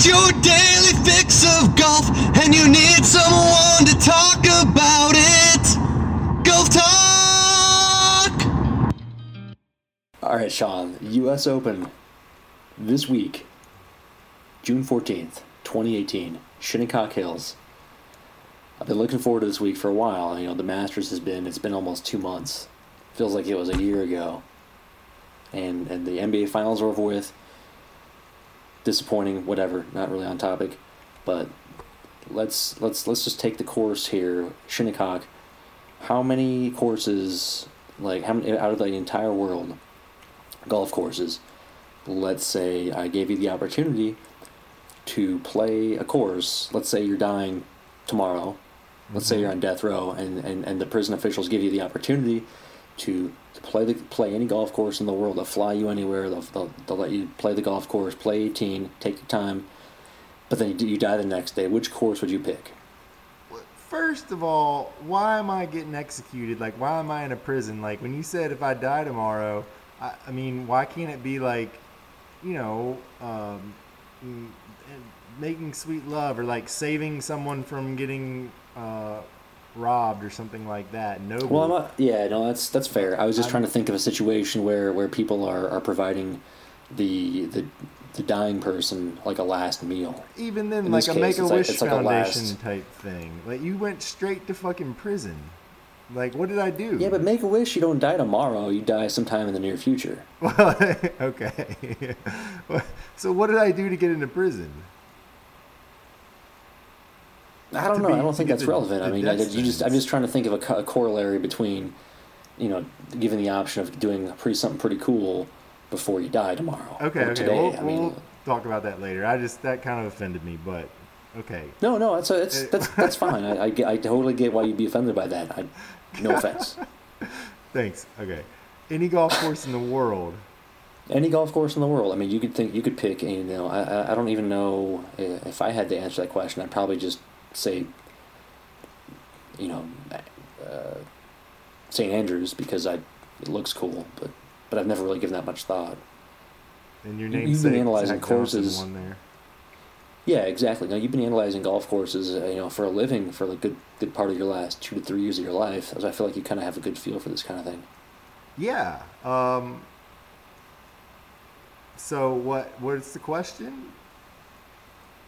need your daily fix of golf, and you need someone to talk about it. Golf Talk! All right, Sean. U.S. Open this week, June fourteenth, twenty eighteen, Shinnecock Hills. I've been looking forward to this week for a while. You know, the Masters has been it's been almost two months. Feels like it was a year ago. And and the NBA Finals are over with. Disappointing, whatever. Not really on topic, but let's let's let's just take the course here, Shinnecock. How many courses, like how many out of the entire world, golf courses? Let's say I gave you the opportunity to play a course. Let's say you're dying tomorrow. Let's say mm-hmm. you're on death row, and, and, and the prison officials give you the opportunity to, play the play any golf course in the world. They'll fly you anywhere. They'll, they'll, they'll let you play the golf course, play 18, take your time, but then you, you die the next day. Which course would you pick? First of all, why am I getting executed? Like, why am I in a prison? Like, when you said if I die tomorrow, I, I mean, why can't it be like, you know, um, making sweet love or like saving someone from getting uh, robbed or something like that? No. Well, I'm not, yeah, no, that's that's fair. I was just I'm- trying to think of a situation where, where people are, are providing the the the dying person like a last meal. Even then, In like a case, Make a like- Wish like a Foundation last- type thing. Like you went straight to fucking prison. Like what did I do? Yeah, but make a wish. You don't die tomorrow. You die sometime in the near future. Well, okay. so what did I do to get into prison? I don't know. be- I don't think that's the- relevant. I mean, I, you just I'm just trying to think of a, co- a corollary between, you know, given the option of doing pretty something pretty cool before you die tomorrow. Okay, okay. Today, we'll, I mean, we'll talk about that later. I just that kind of offended me, but okay. no, no, that's a, it's, Uh, that's that's fine. I, I, I totally get why you'd be offended by that. I, no offense. Thanks. Okay. Any golf course in the world. Any golf course in the world. I mean, you could think you could pick. You know, I I- I don't even know uh, if I had to answer that question. I'd probably just say, you know, uh, St. Andrews because I it looks cool, but but I've never really given that much thought. And your You- name you've been analyzing courses. One there. Yeah, exactly. Now you've been analyzing golf courses, uh, you know, for a living for a good good part of your last two to three years of your life. So I feel like you kind of have a good feel for this kind of thing. Yeah. Um. So what? What's the question?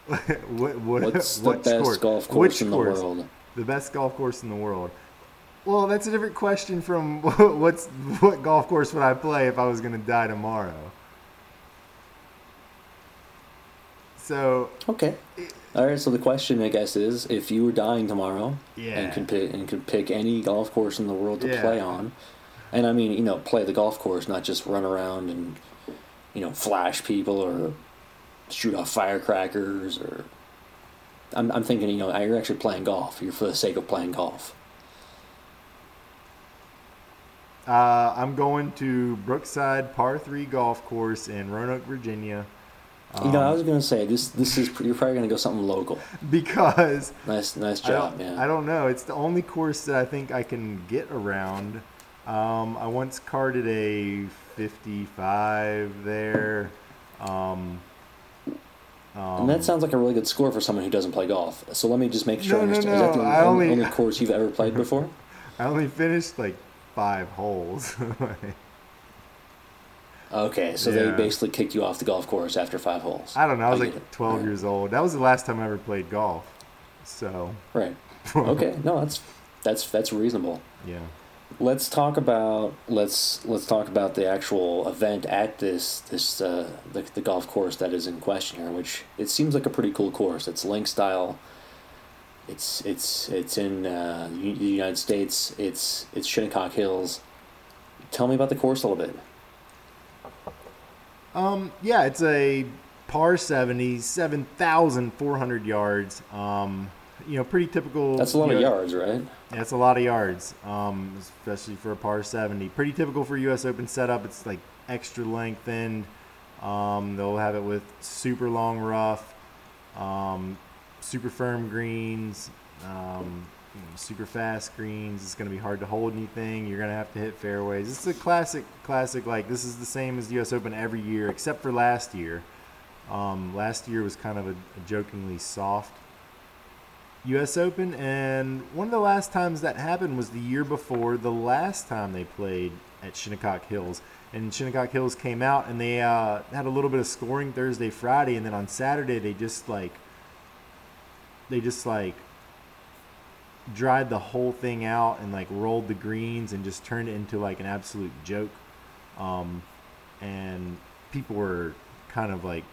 what? What? What's the best course? golf course Which in the course? world? The best golf course in the world. Well, that's a different question from what's what golf course would I play if I was going to die tomorrow. So Okay. All right. So the question, I guess, is if you were dying tomorrow Yeah. and could pick and could pick any golf course in the world to Yeah. play on, and I mean, you know, play the golf course, not just run around and you know flash people or shoot off firecrackers or. I'm, I'm thinking, you know, you're actually playing golf. You're for the sake of playing golf. uh, I'm going to Brookside Par Three Golf Course in Roanoke, Virginia, you know, I Um, was gonna say this. This is you're probably gonna go something local. because Nice, nice job. don't, Yeah. I don't know. It's the only course that I think I can get around. Um, I once carded a 55 there. Um, um, And that sounds like a really good score for someone who doesn't play golf. So let me just make sure No, I no, understand. Is that the I only, only- course you've ever played before? I only finished like five holes. Okay, so Yeah. they basically kicked you off the golf course after five holes. I don't know. I was get like 12 Right. years old. That was the last time I ever played golf. So, Right. Okay. No, that's that's that's reasonable. yeah. Let's talk about let's let's talk about the actual event at this this uh, the, the golf course that is in question here, which it seems like a pretty cool course. It's link style. It's it's it's in uh, the United States. It's it's Shinnecock Hills. Tell me about the course a little bit. Um, yeah, it's a par 70, 7,400 yards. Um, you know, pretty typical. That's a lot of know- yards, right? That's a lot of yards, um, especially for a par 70. Pretty typical for U.S. Open setup. It's like extra lengthened. Um, they'll have it with super long rough, um, super firm greens, um, you know, super fast greens. It's going to be hard to hold anything. You're going to have to hit fairways. It's a classic, classic. Like this is the same as U.S. Open every year, except for last year. Um, last year was kind of a, a jokingly soft U.S. Open, and one of the last times that happened was the year before the last time they played at Shinnecock Hills. And Shinnecock Hills came out and they uh, had a little bit of scoring Thursday, Friday, and then on Saturday they just like they just like dried the whole thing out and like rolled the greens and just turned it into like an absolute joke. Um, and people were kind of like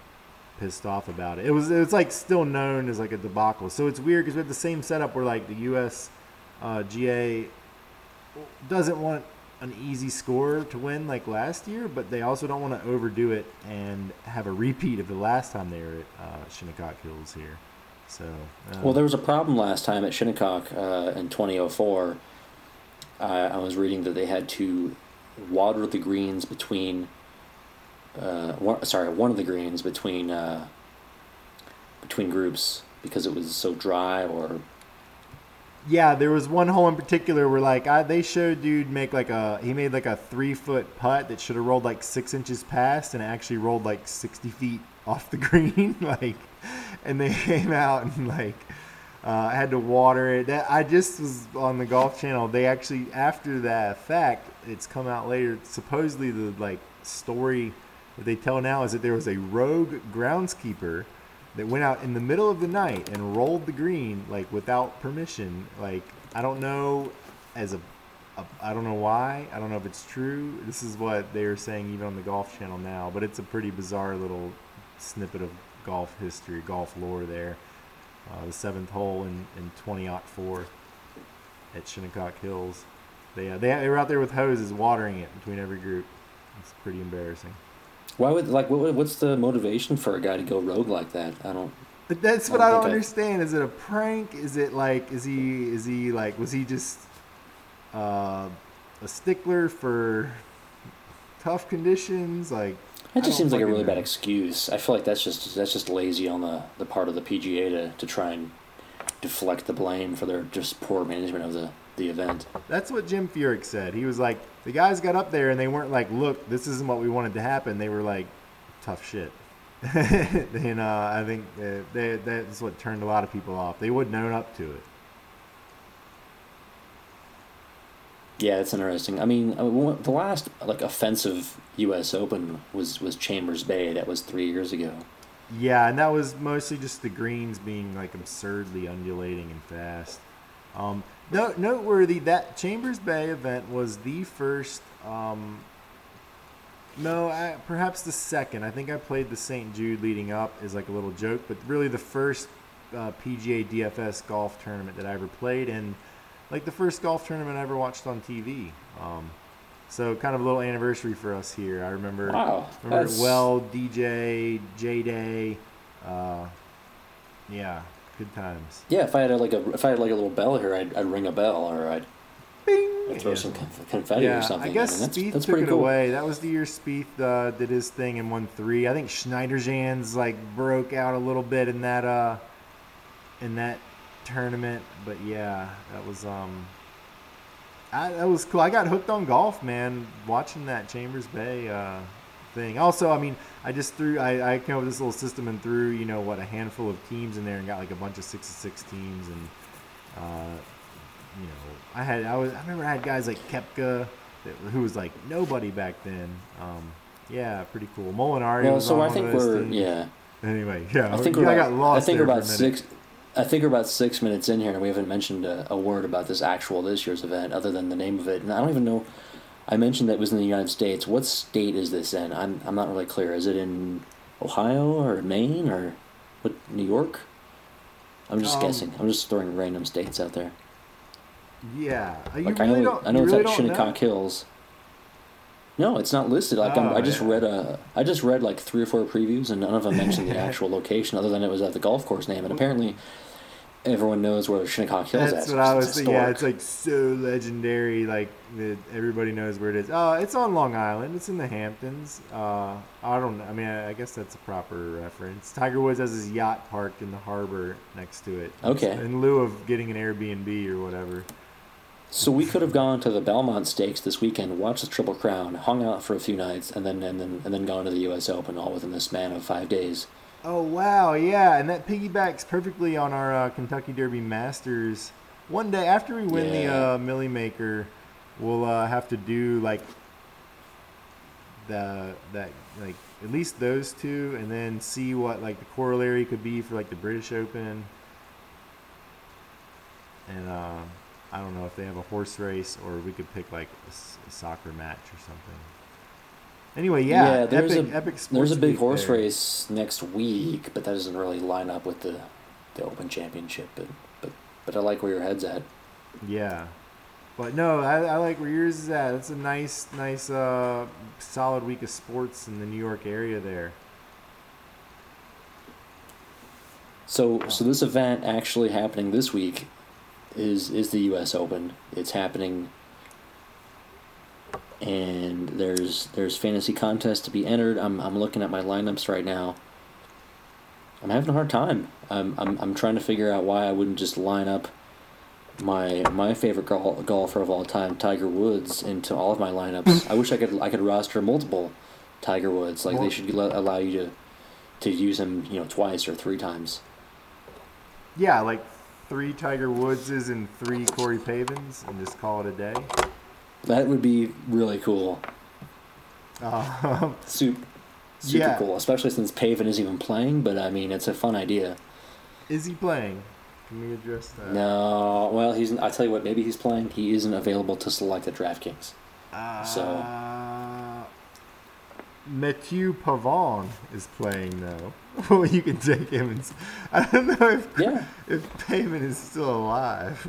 pissed off about it. It was it was like still known as like a debacle. So it's weird because we have the same setup where like the U.S. Uh, GA doesn't want an easy score to win like last year, but they also don't want to overdo it and have a repeat of the last time they were at uh, Shinnecock Hills here. So uh, Well, there was a problem last time at Shinnecock uh, in 2004. Uh, I was reading that they had to water the greens between. Uh, one, sorry, one of the greens between uh, between groups because it was so dry or Yeah, there was one hole in particular where like I, they showed dude make like a he made like a three foot putt that should have rolled like six inches past and actually rolled like sixty feet off the green like, and they came out and like uh, I had to water it. That I just was on the Golf Channel. They actually after that fact, it's come out later. Supposedly the like story that they tell now is that there was a rogue groundskeeper that went out in the middle of the night and rolled the green like without permission. Like I don't know as a, a I don't know why. I don't know if it's true. This is what they are saying even on the Golf Channel now, but it's a pretty bizarre little snippet of golf history, golf lore there. Uh, the seventh hole in in 20 4 at Shinnecock Hills. They, uh, they they were out there with hoses watering it between every group. It's pretty embarrassing. Why would like what, what's the motivation for a guy to go rogue like that? I don't. But that's I what I don't think I- understand. Is it a prank? Is it like is he is he like was he just uh, a stickler for tough conditions? Like I just seems like a really bad excuse. I feel like that's just that's just lazy on the, the part of the PGA to, to try and deflect the blame for their just poor management of the, the event. That's what Jim Furyk said. He was like, the guys got up there and they weren't like, look, this isn't what we wanted to happen. They were like, tough shit. and uh, I think they, that's what turned a lot of people off. They wouldn't own up to it. Yeah, that's interesting. I mean, uh, the last like offensive U.S. Open was was Chambers Bay. That was three years ago. Yeah, and that was mostly just the greens being like absurdly undulating and fast. Um, no, noteworthy that Chambers Bay event was the first. Um, no, I, perhaps the second. I think I played the St. Jude leading up as like a little joke, but really the first uh, PGA DFS golf tournament that I ever played, and like the first golf tournament I ever watched on TV. Um, so kind of a little anniversary for us here. I remember. Wow, Remember that's- well, DJ, J Day. Uh, yeah, good times. Yeah, if I had a, like a if I had like a little bell here, I'd, I'd ring a bell or I'd, Bing! I'd throw Yeah. some conf- confetti yeah, or something. I guess mean, that's, Spieth that's took pretty it cool. away. That was the year Spieth uh, did his thing and won three. I think Schniederjans like broke out a little bit in that uh, in that tournament, but yeah, that was um, I, that was cool. I got hooked on golf, man, watching that Chambers Bay uh, thing. Also, I mean, I just threw I, I came up with this little system and threw you know what a handful of teams in there and got like a bunch of six to six teams and uh, you know I had I was I remember I had guys like Koepka that, who was like nobody back then. Um, yeah, pretty cool. Molinari so I think we're teams. yeah. Anyway, yeah, I think yeah, we're I about, got lost I think we're about six. I think we're about six minutes in here, and we haven't mentioned a, a word about this actual this year's event, other than the name of it. And I don't even know. I mentioned that it was in the United States. What state is this in? I'm I'm not really clear. Is it in Ohio or Maine or what? New York? I'm just Um, guessing. I'm just throwing random states out there. Yeah, you Like really I know. I know it's really at Shinnecock know? Hills. No, it's not listed. Like I'm, Oh, I just yeah. read a, I just read like three or four previews, and none of them mentioned the actual location, other than it was at the golf course name. And apparently, everyone knows where the Shinnecock Hills That's is. That's what I was thinking. Yeah, it's like so legendary. Like everybody knows where it is. Oh, it's on Long Island. It's in the Hamptons. Uh, I don't. I mean, I I guess that's a proper reference. Tiger Woods has his yacht parked in the harbor next to it. Okay. In lieu of getting an Airbnb or whatever. So we could have gone to the Belmont Stakes this weekend, watched the Triple Crown, hung out for a few nights, and then and then and then gone to the U.S. Open all within the span of five days. Oh wow, yeah, and that piggybacks perfectly on our uh, Kentucky Derby Masters. One day after we win the uh, Milly Maker, we'll uh, have to do like the that like at least those two, and then see what like the corollary could be for like the British Open. And uh, I don't know if they have a horse race, or we could pick like a soccer match or something. Anyway, yeah, there's epic, a epic there's a big horse there. race next week, but that doesn't really line up with the the Open Championship. But but but I like where your head's at. Yeah. But no, I, I like where yours is at. It's a nice, nice, uh, solid week of sports in the New York area there. So so this event actually happening this week is is the U.S. Open. It's happening, and there's there's fantasy contests to be entered. I'm I'm looking at my lineups right now. I'm having a hard time. I'm I'm I'm trying to figure out why I wouldn't just line up my my favorite gol- golfer of all time, Tiger Woods, into all of my lineups. Hmm. I wish I could I could roster multiple Tiger Woods. Like they should allow you to to use him, you know, twice or three times. Yeah, like three Tiger Woodses and three Corey Pavins, and just call it a day. That would be really cool. Um, Super, super Yeah. cool, especially since Pavin isn't even playing. But I mean, it's a fun idea. is he playing? Can we address that? No, well, he's. I tell you what, maybe he's playing. He isn't available to select at DraftKings. Uh, So- Matthieu Pavon is playing though. well, you can take him. And, I don't know if Yeah, if Pavin is still alive.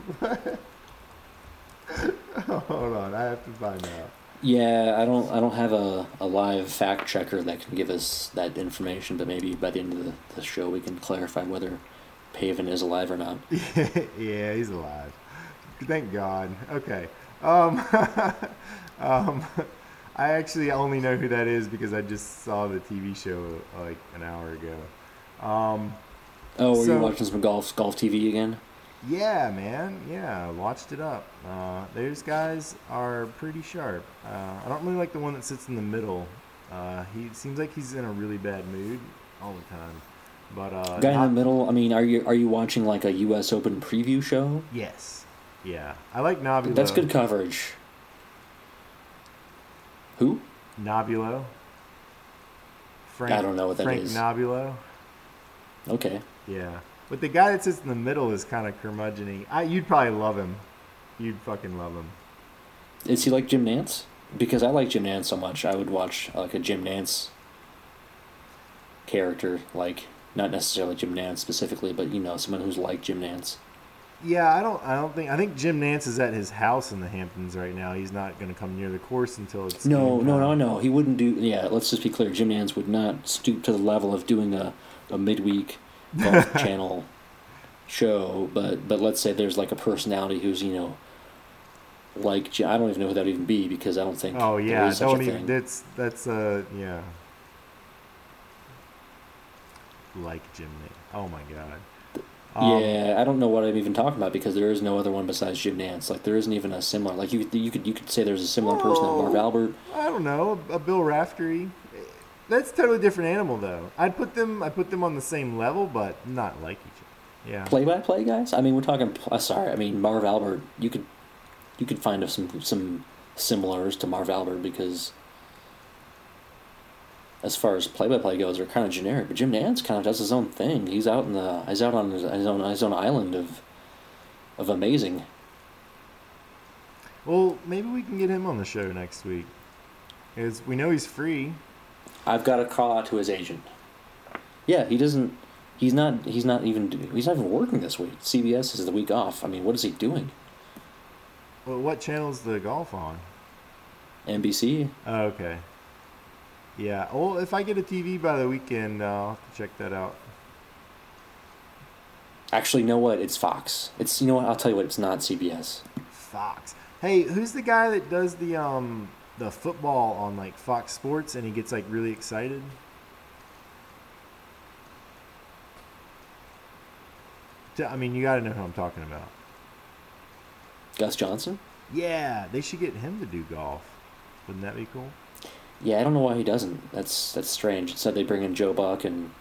Hold on, I have to find out. yeah. I don't. I don't have a, a live fact checker that can give us that information. But maybe by the end of the, the show, we can clarify whether Pavin is alive or not. yeah, he's alive. Thank God. Okay. Um, um, I actually only know who that is because I just saw the TV show like an hour ago. Um, Oh, were So- you watching some golf golf TV again? Yeah, man. Yeah, watched it up. Uh, those guys are pretty sharp. Uh, I don't really like the one that sits in the middle. Uh, he seems like he's in a really bad mood all the time. But uh, Guy in the middle. I mean, are you are you watching like a U.S. Open preview show? Yes. Yeah, I like Nobilo. That's good coverage. Who? Nobilo. Frank, I don't know what that Frank is. Nobilo. Okay. Yeah, but the guy that sits in the middle is kind of curmudgeon I You'd probably love him. You'd fucking love him. Is he like Jim Nantz? Because I like Jim Nantz so much, I would watch like a Jim Nantz character, like not necessarily Jim Nantz specifically, but you know, someone who's like Jim Nantz. Yeah, I don't. I don't think. I think Jim Nantz is at his house in the Hamptons right now. He's not going to come near the course until it's. No, no, no, no. He wouldn't do. Yeah, let's just be clear. Jim Nantz would not stoop to the level of doing a, a midweek channel show. But but let's say there's like a personality who's you know like I don't even know who that would even be because I don't think. Oh yeah, don't a even. thing. That's that's uh yeah. Like Jim Nantz. Oh my god. Um, yeah, I don't know what I'm even talking about because there is no other one besides Jim Nantz. Like there isn't even a similar. Like you, you could you could say there's a similar person to Marv. Albert. I don't know, a Bill Raftery. That's a totally different animal, though. I'd put them, I put them on the same level, but not like each other. Yeah. Play by play guys. I mean, we're talking. Uh, sorry, I mean Marv Albert. You could you could find some some similars to Marv Albert because as far as play by play goes, they're kind of generic. But Jim Nantz kind of does his own thing. He's out in the he's out on his, his own his own island of of amazing. Well, maybe we can get him on the show next week. Is we know he's free. I've got to call out to his agent. Yeah, he doesn't. He's not. He's not even. He's not even working this week. CBS is the week off. I mean, what is he doing? Well, what channel's the golf on? NBC. Oh, okay. Yeah. Well, if I get a TV by the weekend, uh, I'll have to check that out. Actually, you know what? It's Fox. It's you know what? I'll tell you what. It's not CBS. Fox. Hey, who's the guy that does the um the football on like Fox Sports and he gets like really excited? I mean, you got to know who I'm talking about. Gus Johnson. Yeah, they should get him to do golf. Wouldn't that be cool? Yeah, I don't know why he doesn't. That's that's strange. Instead, they bring in Joe Buck and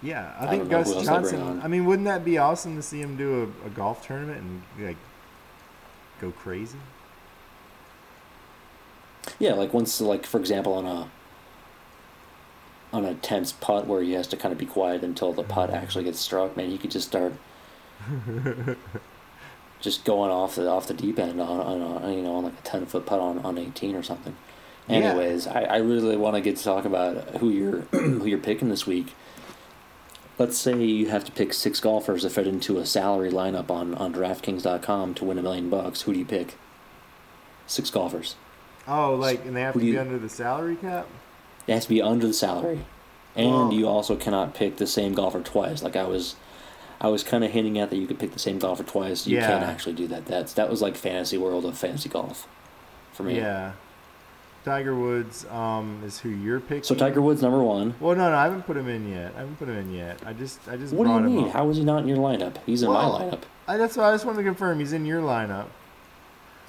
Yeah, I think don't know who Gus else they bring Johnson. I mean, wouldn't that be awesome to see him do a, a golf tournament and like go crazy? yeah, like once like for example on a on a tense putt where he has to kind of be quiet until the putt mm-hmm. actually gets struck. Man, he could just start just going off the off the deep end on, on a, you know on like a ten foot putt on, on eighteen or something. Yeah. Anyways, I, I really want to get to talk about who you're who you're picking this week. Let's say you have to pick six golfers to fit into a salary lineup on, on DraftKings.com to win a million bucks. Who do you pick? Six golfers. Oh, like, and they have Who to be you- under the salary cap. It has to be under the salary, oh. and Well- you also cannot pick the same golfer twice. Like I was, I was kind of hinting at that you could pick the same golfer twice. You can't actually do that. That's that was like fantasy world of fantasy golf, for me. Yeah. Tiger Woods um, is who you're picking. So Tiger Woods number one. Well, no, no, I haven't put him in yet. I haven't put him in yet. I just, I just What do you mean? How is he not in your lineup? He's in Well, my lineup. I, that's why I just wanted to confirm he's in your lineup.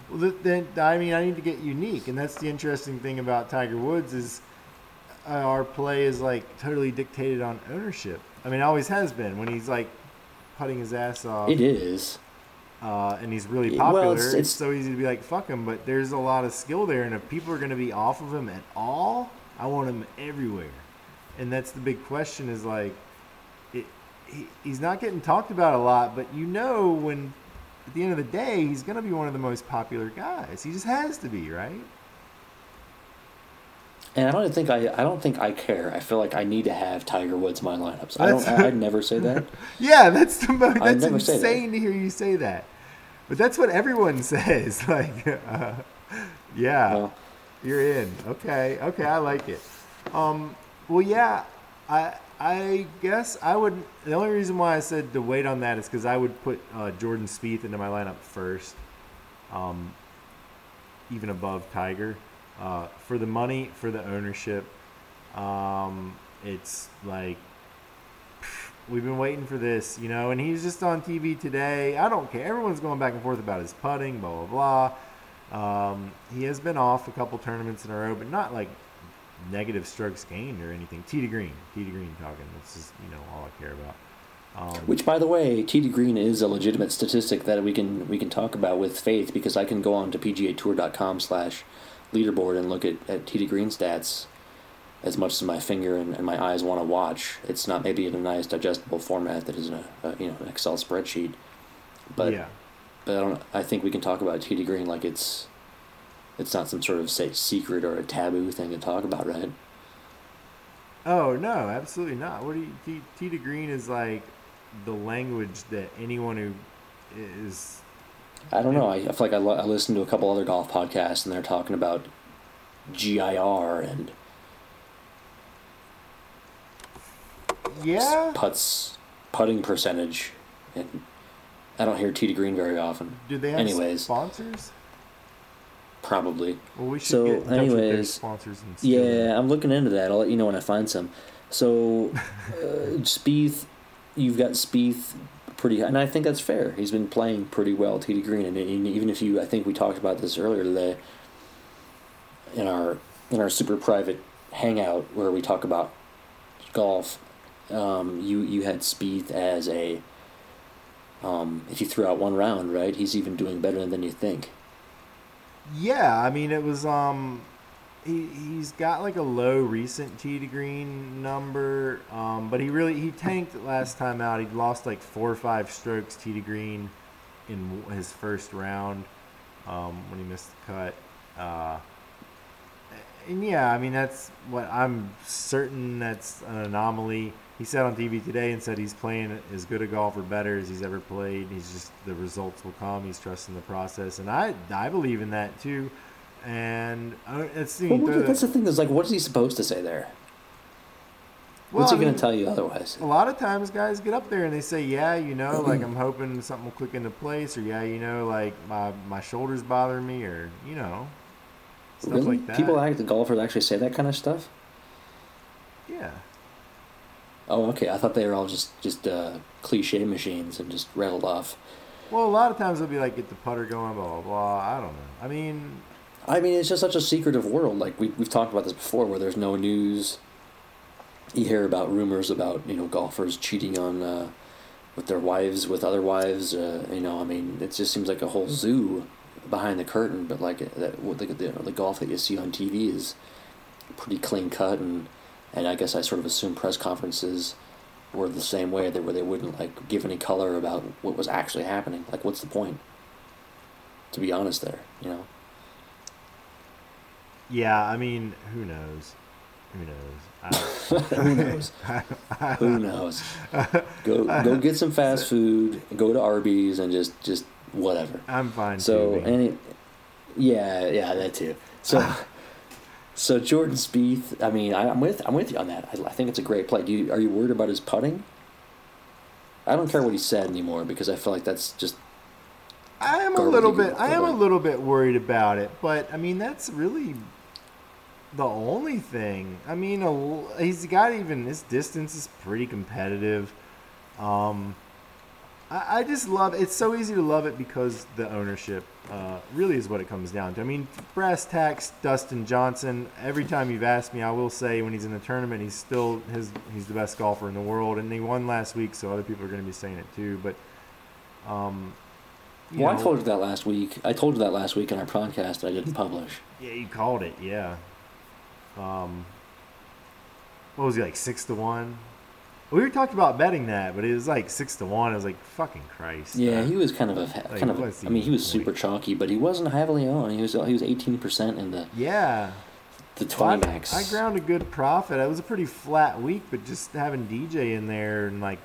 Well, then I mean, I need to get unique, and that's the interesting thing about Tiger Woods is uh, our play is like totally dictated on ownership. I mean, it always has been. When he's like putting his ass off, It is. Uh, and he's really Well, popular. it's- it's, it's- so easy to be like, fuck him. But there's a lot of skill there, and if people are going to be off of him at all, I want him everywhere. And that's the big question: is like, it, he, he's not getting talked about a lot, but you know, when at the end of the day, he's going to be one of the most popular guys. He just has to be, right? And I don't think I. I don't think I care. I feel like I need to have Tiger Woods in my lineups. I don't. I, I'd never say that. Yeah, that's the mo- that's say that. insane to hear you say that. But that's what everyone says. Like, uh, yeah. Well, You're in. Okay. Okay. I like it. Um. Well, yeah. I I guess I would. The only reason why I said to wait on that is because I would put uh, Jordan Spieth into my lineup first, um, even above Tiger, uh, for the money, for the ownership. Um, it's like we've been waiting for this, you know, and he's just on TV today. I don't care. Everyone's going back and forth about his putting, blah blah blah. Um, he has been off a couple tournaments in a row, but not like negative strokes gained or anything. Tee to green, tee to green talking. That's just you know all I care about. Um, Which, by the way, tee to green is a legitimate statistic that we can we can talk about with faith because I can go on to PGAtour.com slash leaderboard and look at, at tee to green stats as much as my finger and, and my eyes want to watch. It's not maybe in a nice digestible format that is in a, a you know an Excel spreadsheet, but yeah, but I don't. I think we can talk about tee to green like it's it's not some sort of say secret or a taboo thing to talk about, right? Oh no, absolutely not. What do you T, tee to green is like the language that anyone who is I don't know. I, I feel like I, li- I listened to a couple other golf podcasts and they're talking about GIR and yeah. putts putting percentage, and I don't hear tee to green very often. Do they have Anyways. sponsors? Probably. Well, we should So, get in touch with their anyways, sponsors and Yeah. I'm looking into that. I'll let you know when I find some. So, uh, Spieth, you've got Spieth pretty, and I think that's fair. He's been playing pretty well, tee to green, and, and even if you, I think we talked about this earlier today in our in our super private hangout where we talk about golf. Um, you you had Spieth as a. Um, if you threw out one round, right, he's even doing better than you think. Yeah, I mean it was um he he's got like a low recent tee to green number, um, but he really he tanked last time out. He lost like four or five strokes tee to green in his first round um, when he missed the cut. Uh, and yeah, I mean that's what I'm certain that's an anomaly. He said on TV today and said he's playing as good a golf or better as he's ever played. He's just the results will come. He's trusting the process, and I I believe in that too. And uh, it's Well, what- that's the thing. Is like, what is he supposed to say there? What's he going to tell you otherwise? A lot of times, guys get up there and they say, "Yeah, you know, like I'm hoping something will click into place," or "Yeah, you know, like my my shoulders bother me," or you know, stuff really? like that. People act the golfers actually say that kind of stuff. yeah. Oh, okay. I thought they were all just just uh, cliche machines and just rattled off. Well, a lot of times they'll be like, get the putter going, blah blah blah. I don't know. I mean, I mean, it's just such a secretive world. Like we we've talked about this before, where there's no news. You hear about rumors about you know golfers cheating on uh, with their wives, with other wives. Uh, you know, I mean, it just seems like a whole zoo behind the curtain. But like that, the, the, the golf that you see on TV is pretty clean cut, and and I guess I sort of assume press conferences were the same way, that where they wouldn't like give any color about what was actually happening. Like, what's the point? To be honest, there, you know. Yeah. I mean, who knows? Who knows? Who knows? Who knows? Go go get some fast food. Go to Arby's and just just whatever. I'm fine. So too, yeah, yeah, that too. So so Jordan Spieth. I mean, I, I'm with I'm with you on that. I, I think it's a great play. Do you are you worried about his putting? I don't care what he said anymore because I feel like that's just I am a little bit. I am a little bit worried about it, but I mean that's really the only thing. I mean, a he's got even his distance is pretty competitive. Um, I, I just love. It's so easy to love it because the ownership uh, really is what it comes down to. I mean, brass tacks, Dustin Johnson. Every time you've asked me, I will say when he's in the tournament, he's still his. He's the best golfer in the world, and he won last week, so other people are going to be saying it too. But, um, you Well, I told you that last week. I told you that last week in our podcast that I didn't publish. Yeah, you called it. Yeah. Um, what was he like six to one? We were talking about betting that, but it was like six to one. I was like, "Fucking Christ!" Yeah, Uh, he was kind of a Like, kind of. A, I mean, he was he- super chalky, but he wasn't heavily on. He was he was eighteen percent in the yeah. the Well, I, twenty max. I ground a good profit. It was a pretty flat week, but just having DJ in there and like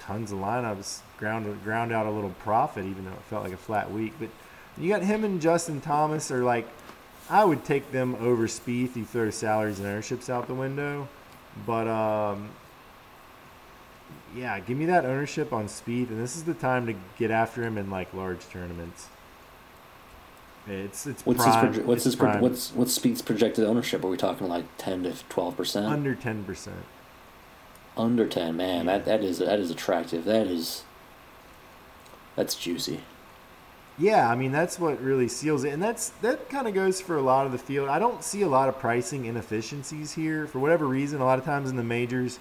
tons of lineups ground ground out a little profit, even though it felt like a flat week. But you got him and Justin Thomas are like, I would take them over Spieth. You throw salaries and ownerships out the window, but um, yeah, give me that ownership on Spieth, and this is the time to get after him in like large tournaments. It's it's What's prime. his proje- what's his pro- what's what's Spieth's projected ownership? Are we talking like ten to twelve percent? under ten percent. Under ten, man. That that is that is attractive. That is that's juicy. Yeah, I mean that's what really seals it, and that's that kind of goes for a lot of the field. I don't see a lot of pricing inefficiencies here for whatever reason. A lot of times in the majors,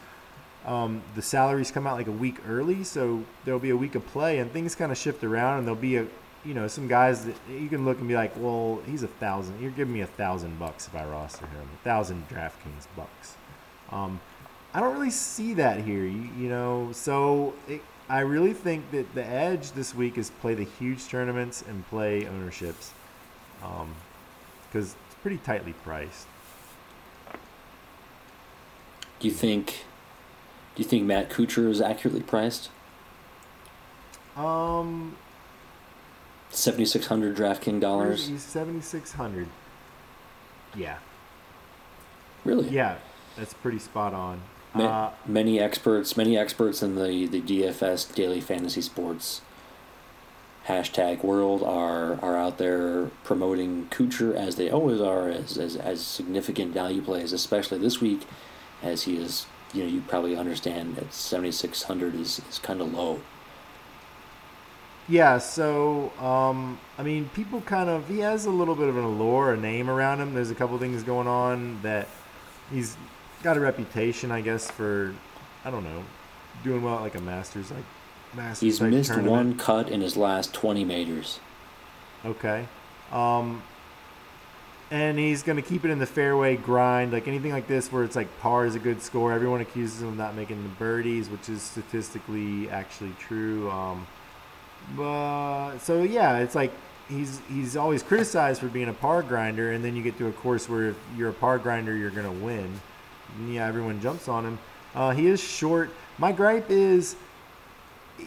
um, the salaries come out like a week early, so there'll be a week of play, and things kind of shift around, and there'll be a you know some guys that you can look and be like, well, he's a thousand. You're giving me a thousand bucks if I roster him, a thousand DraftKings bucks. Um, I don't really see that here, you, you know. So it, I really think that the edge this week is play the huge tournaments and play ownerships, because it's pretty tightly priced. Do you think? Do you think Matt Kuchar is accurately priced? Um, Seventy six hundred DraftKings dollars. seventy six hundred. Yeah, Really? yeah, that's pretty spot on. Ma- many experts, many experts in the, the DFS daily fantasy sports hashtag world are are out there promoting Kuchar as they always are as, as as significant value plays, especially this week, as he is. You know, you probably understand that seventy six hundred is is kind of low. Yeah, so um, I mean, people kind of he has a little bit of an allure, a name around him. There's a couple things going on that he's got a reputation, I guess, for I don't know, doing well at like a Masters like Masters. He's missed tournament. one cut in his last twenty majors. Okay. Um, and he's going to keep it in the fairway grind, like anything like this where it's like par is a good score. Everyone accuses him of not making the birdies, which is statistically actually true. Um, but so yeah, it's like he's he's always criticized for being a par grinder, and then you get to a course where if you're a par grinder, you're going to win. Yeah, everyone jumps on him. Uh, he is short. My gripe is,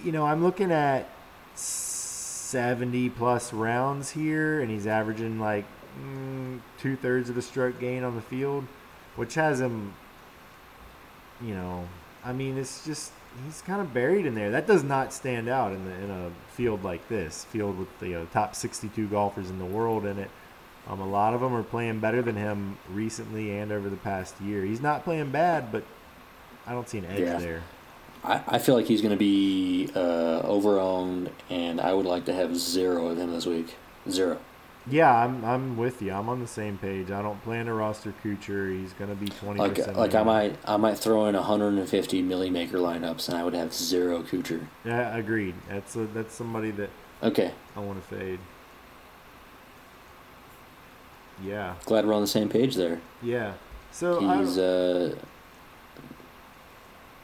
you know, I'm looking at 70 plus rounds here, and he's averaging like mm, two thirds of a stroke gain on the field, which has him, you know, I mean, it's just he's kind of buried in there. That does not stand out in the in a field like this, field with the uh, top 62 golfers in the world in it. Um, a lot of them are playing better than him recently and over the past year. He's not playing bad, but I don't see an edge Yeah. there. I, I feel like he's going to be uh, overowned, and I would like to have zero of him this week. Zero. Yeah, I'm I'm with you. I'm on the same page. I don't plan to roster Kuchar. He's gonna be twenty Like percent. like I might I might throw in 150 milli maker lineups, and I would have zero Kuchar. Yeah, agreed. That's a, that's somebody that Okay, I want to fade. Yeah, glad we're on the same page there. yeah. So He's uh,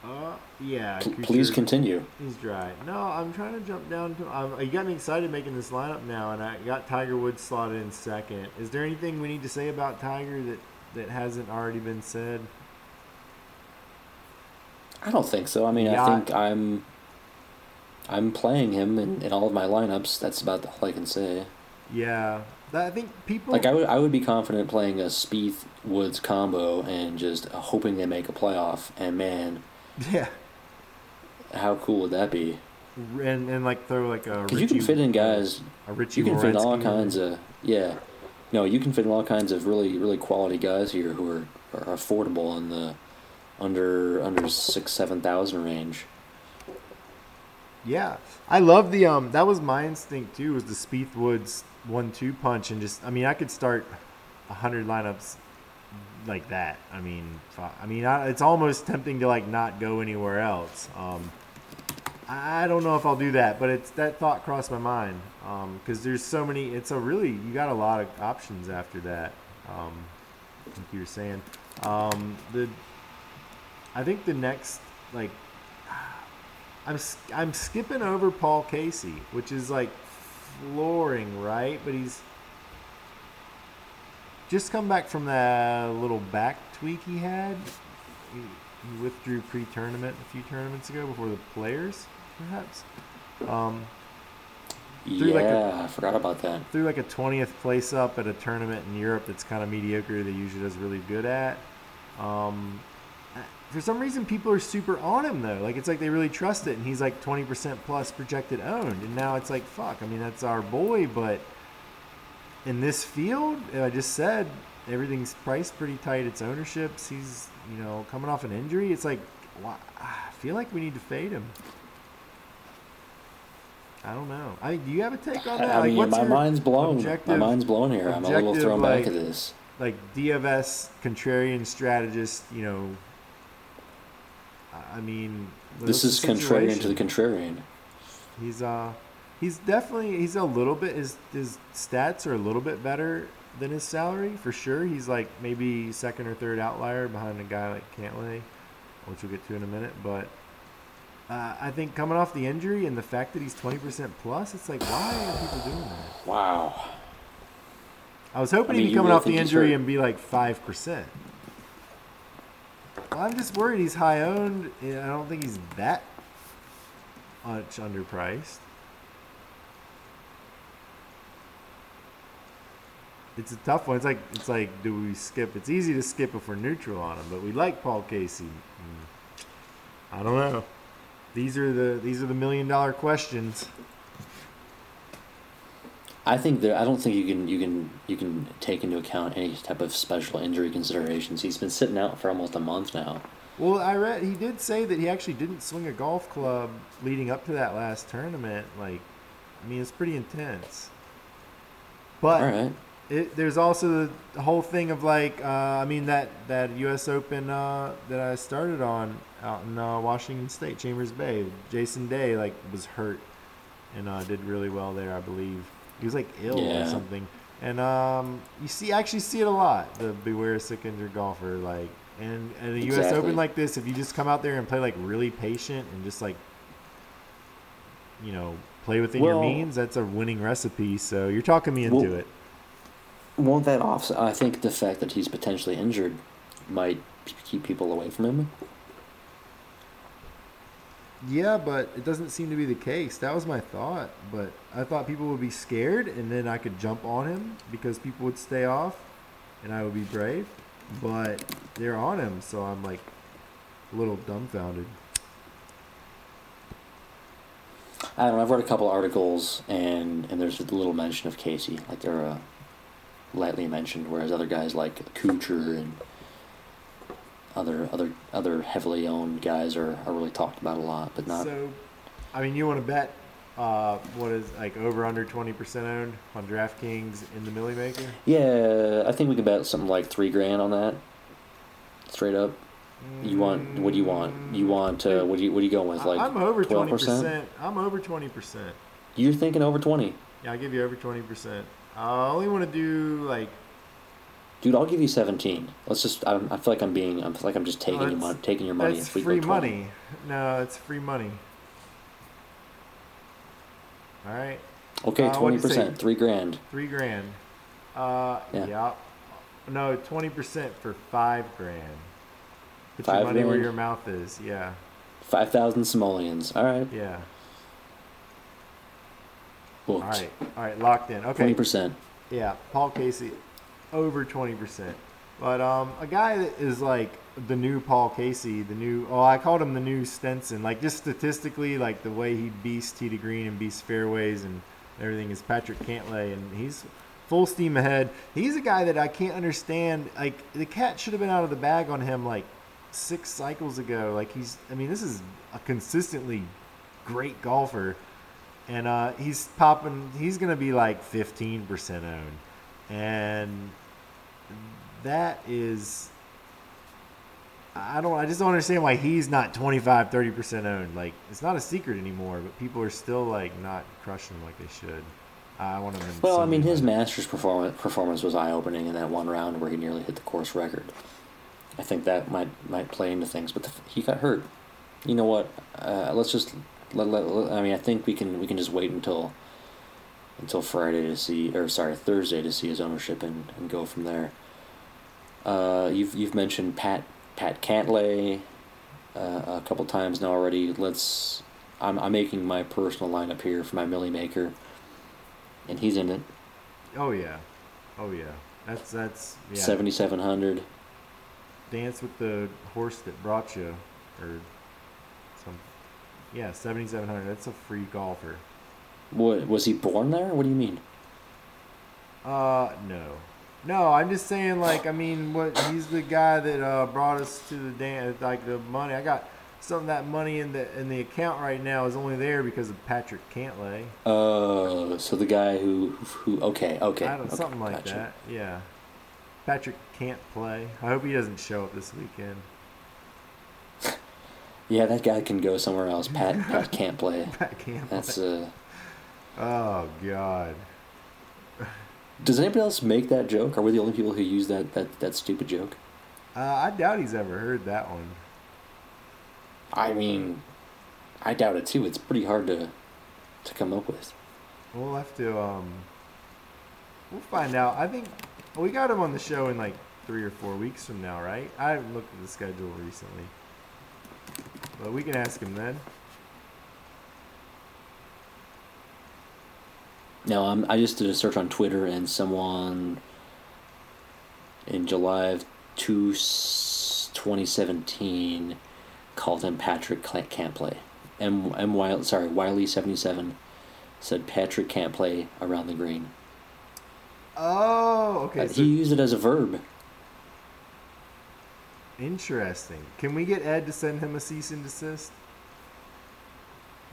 uh, yeah. pl- please continue. He's dry. No, I'm trying to jump down to. I'm, you got me excited making this lineup now, and I got Tiger Woods slotted in second. Is there anything we need to say about Tiger that that hasn't already been said? I don't think so. I mean, I think I'm I'm playing him in, in all of my lineups. That's about all I can say. Yeah, I think people. Like I would, I would be confident playing a Spieth Woods combo and just hoping they make a playoff. And man, yeah, how cool would that be? and and like throw like a. Because you can fit in guys. A Richie You can fit in all kinds of yeah. No, you can fit in all kinds of really, really quality guys here who are, are affordable in the under under six seven thousand range. Yeah, I love the um. That was my instinct too. Was the Spieth Woods one-two punch and just. I mean, I could start a hundred lineups like that. I mean, I mean, I, it's almost tempting to like not go anywhere else. Um, I don't know if I'll do that, but it's that thought crossed my mind. Um, because there's so many. It's a really you got a lot of options after that. Um, like you were saying. Um, the. I think the next like I'm I'm skipping over Paul Casey, which is like flooring, right? But he's just come back from that little back tweak he had. He, he withdrew pre-tournament a few tournaments ago before the players, perhaps. Um, Threw Yeah, like a- I forgot about that. threw like a 20th place up at a tournament in Europe that's kind of mediocre. That he usually does really good at. Um, for some reason, people are super on him though. Like it's like they really trust it, and he's like 20% plus projected owned. And now it's like, fuck. I mean, that's our boy, but in this field, I just said everything's priced pretty tight. It's ownerships. He's you know coming off an injury. It's like, I feel like we need to fade him. I don't know. I mean, do you have a take on that? I Like, mean, my mind's blown. My mind's blown here. I'm a little thrown like- back at this. like DFS contrarian strategist, you know. I- mean, This is contrarian to the contrarian. He's uh, he's definitely he's a little bit his his stats are a little bit better than his salary for sure. He's like maybe second or third outlier behind a guy like Cantlay, which we'll get to in a minute. But uh, I think coming off the injury and the fact that he's twenty percent plus, it's like why are people doing that? Wow. I was hoping I mean, he'd be coming really off the injury and be like five percent. I'm just worried he's high owned. I don't think he's that much underpriced. It's a tough one. It's like it's like, do we skip? It's easy to skip if we're neutral on him, but we like Paul Casey. Hmm. I don't know. These are the these are the million dollar questions. I think that I don't think you can you can you can take into account any type of special injury considerations. He's been sitting out for almost a month now. Well, I read he did say that he actually didn't swing a golf club leading up to that last tournament. Like, I mean, it's pretty intense. But All right. it, there's also the whole thing of like, uh, I mean, that that U.S. Open uh, that I started on out in uh, Washington State, Chambers Bay. Jason Day like was hurt and uh, did really well there, I believe. He was like ill or something. And um, you see, actually see it a lot. The beware sick injured golfer, like, and and a U.S. Open like this, if you just come out there and play like really patient and just like, you know, play within your means, that's a winning recipe. So you're talking me into Well- it. Won't that offset? I think the fact that he's potentially injured might keep people away from him. Yeah, but it doesn't seem to be the case. That was my thought. But I thought people would be scared and then I could jump on him because people would stay off and I would be brave. But they're on him, so I'm like a little dumbfounded. I don't know. I've read a couple articles, and and there's a little mention of Casey, like they're uh, lightly mentioned, whereas other guys like Kuchar and other other other heavily owned guys are, are really talked about a lot, but not. So, I mean, you want to bet uh, what is like over under twenty percent owned on DraftKings in the Milly Maker? yeah, I think we could bet something like three grand on that. Straight up. You want what do you want? You want uh, what do you what are you going with? Like I- I'm over twenty 12%? I'm over twenty percent. You're thinking over twenty, Yeah, I'll give you over twenty percent. I only want to do like dude. I'll give you seventeen. Let's just. I, don't- I feel like I'm being. I feel like I'm just taking your money, taking your money. if free money. No, it's free money. All right, Okay, Uh, twenty say? percent, three grand. three grand. Uh, Yeah. yeah. No, twenty percent for five grand. Put Five your money where your mouth is. Yeah, Five thousand simoleons. All right, yeah. booked. All right, all right, locked in. Okay. Twenty percent. Yeah, Paul Casey, over twenty percent. But um, a guy that is like the new Paul Casey, the new oh, I called him the new Stenson. Like just statistically, like the way he beats Tee to Green and beats fairways and everything is Patrick Cantlay, and he's full steam ahead. He's a guy that I can't understand. Like the cat should have been out of the bag on him like six cycles ago. Like he's, I mean, this is a consistently great golfer and uh, he's popping. He's gonna be like fifteen percent owned, and that is. I don't. I just don't understand why he's not 25, 30 percent owned. Like it's not a secret anymore, but people are still like not crushing him like they should. I want. In Well, I mean, his lineup. Masters performance performance was eye opening in that one round where he nearly hit the course record. I think that might might play into things, but the, he got hurt. You know what? Uh, let's just let, let, let- I mean, I think we can we can just wait until until Friday to see, or sorry, Thursday to see his ownership and, and go from there. Uh, you've you've mentioned Pat Pat Cantlay uh, a couple times now already. Let's. I'm I'm making my personal lineup here for my Milly Maker, and he's in it. Oh yeah, oh yeah. That's that's yeah. Seventy seven hundred. Dance with the horse that brought you, or some. Yeah, seventy seven hundred. That's a free golfer. What was he born there? What do you mean? Uh, no. No, I'm just saying, like, I mean, what he's the guy that uh, brought us to the dance, like the money. I got some of that money in the in the account right now is only there because of Patrick Cantlay. Uh, so the guy who who okay okay, I don't, okay, something like gotcha. that. Yeah. Patrick can't play. I hope he doesn't show up this weekend. Yeah, that guy can go somewhere else. Pat Pat can't play. Pat can't That's play. uh. Oh God. Does anybody else make that joke? Are we the only people who use that that that stupid joke? Uh, I doubt he's ever heard that one. I mean, I doubt it too. It's pretty hard to to come up with. We'll have to. Um, we'll find out. I think we got him on the show in like three or four weeks from now, right? I haven't looked at the schedule recently, but we can ask him then. No, I'm, I just did a search on Twitter, and someone in July of two, 2017 called him Patrick can't play. M M Wiley, sorry Wiley seventy seven said Patrick can't play around the green. Oh, okay. Uh, So he used it as a verb. interesting. Can we get Ed to send him a cease and desist?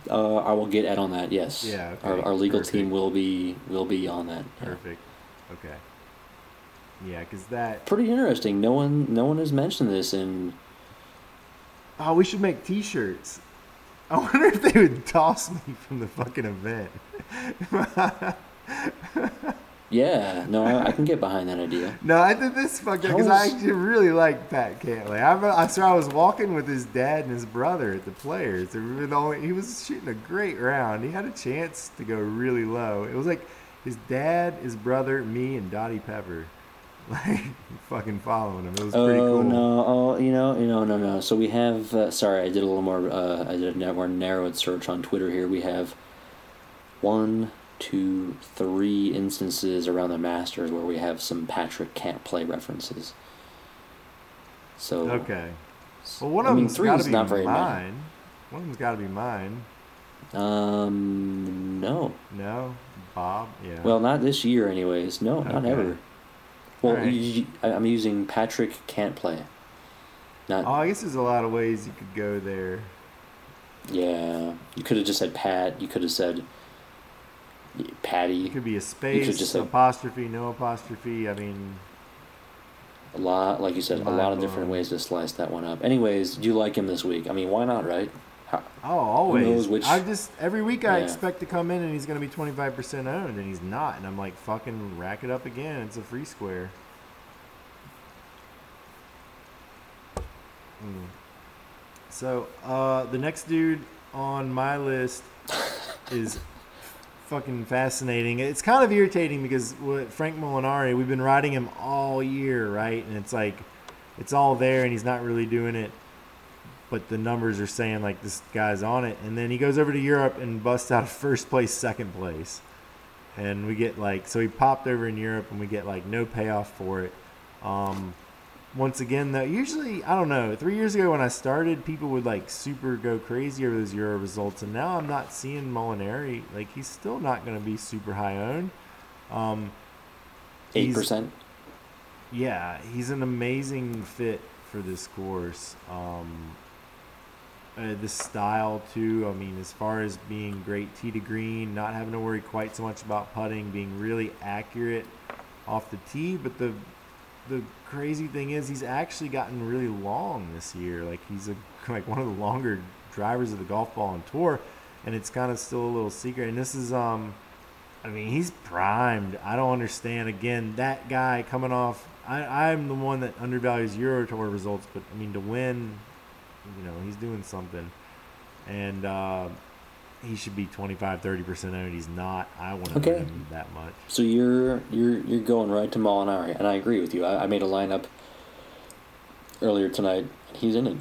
Uh, I will get Ed on that. Yes. Yeah, okay, Our, our legal perfect. team will be will be on that. yeah. Perfect. Okay. Yeah, because that. Pretty interesting. No one no one has mentioned this in Oh, we should make T-shirts. I wonder if they would toss me from the fucking event. Yeah, no, I, I can get behind that idea. No, I did this fucking because I is- actually really like Pat Cantlay. I, I so I was walking with his dad and his brother at the Players. They were the only, he was shooting a great round. He had a chance to go really low. It was like his dad, his brother, me, and Dottie Pepper, like fucking following him. It was pretty Oh cool. no! Oh, you know, you know, no, no. So we have. Uh, sorry, I did a little more. Uh, I did a more narrowed search on Twitter. Here we have one, two, three instances around the Masters where we have some Patrick can't play references. So Okay. Well, one I of mean, them's three got is to be not very many. mine. One of them's got to be mine. Um, no. No, Bob. Yeah. Well, not this year, anyways. No, not ever. Well, Alright. you- I'm using Patrick can't play. Not Oh, I guess there's a lot of ways you could go there. yeah. You could have just said Pat. You could have said Patty. It could be a space, just say- apostrophe, no apostrophe. I mean, A lot, like you said, a lot of different ways to slice that one up. Anyways, do you like him this week? I mean, why not, right? How, oh, always. knows which- I just every week I Yeah. expect to come in and he's gonna be 25% owned, and he's not, and I'm like, fucking rack it up again. It's a free square. Mm. So uh, the next dude on my list is fucking fascinating. It's kind of irritating because what Frank Molinari, we've been riding him all year, right? And it's like it's all there, and he's not really doing it. But the numbers are saying like this guy's on it, and then he goes over to Europe and busts out first place, second place, and we get like so he popped over in Europe, and we get like no payoff for it. Um, once again though usually i don't know three years ago when i started people would like super go crazy over those euro results and now i'm not seeing molinari. Like he's still not going to be super high owned. Um eight he's- percent. yeah he's an amazing fit for this course. Um uh, the style too i mean as far as being great tee to green not having to worry quite so much about putting being really accurate off the tee but the the crazy thing is he's actually gotten really long this year. Like he's a like one of the longer drivers of the golf ball on tour, and it's kind of still a little secret. And this is um, I mean he's primed. I don't understand. Again, that guy coming off. I I'm the one that undervalues Euro Tour results, but I mean to win, you know he's doing something, and. Uh, he should be 25 30% owned. He's not. I want to Okay. him that much. So you're you're you're going right to Molinari, and I agree with you. I, I made a lineup earlier tonight, and he's in it.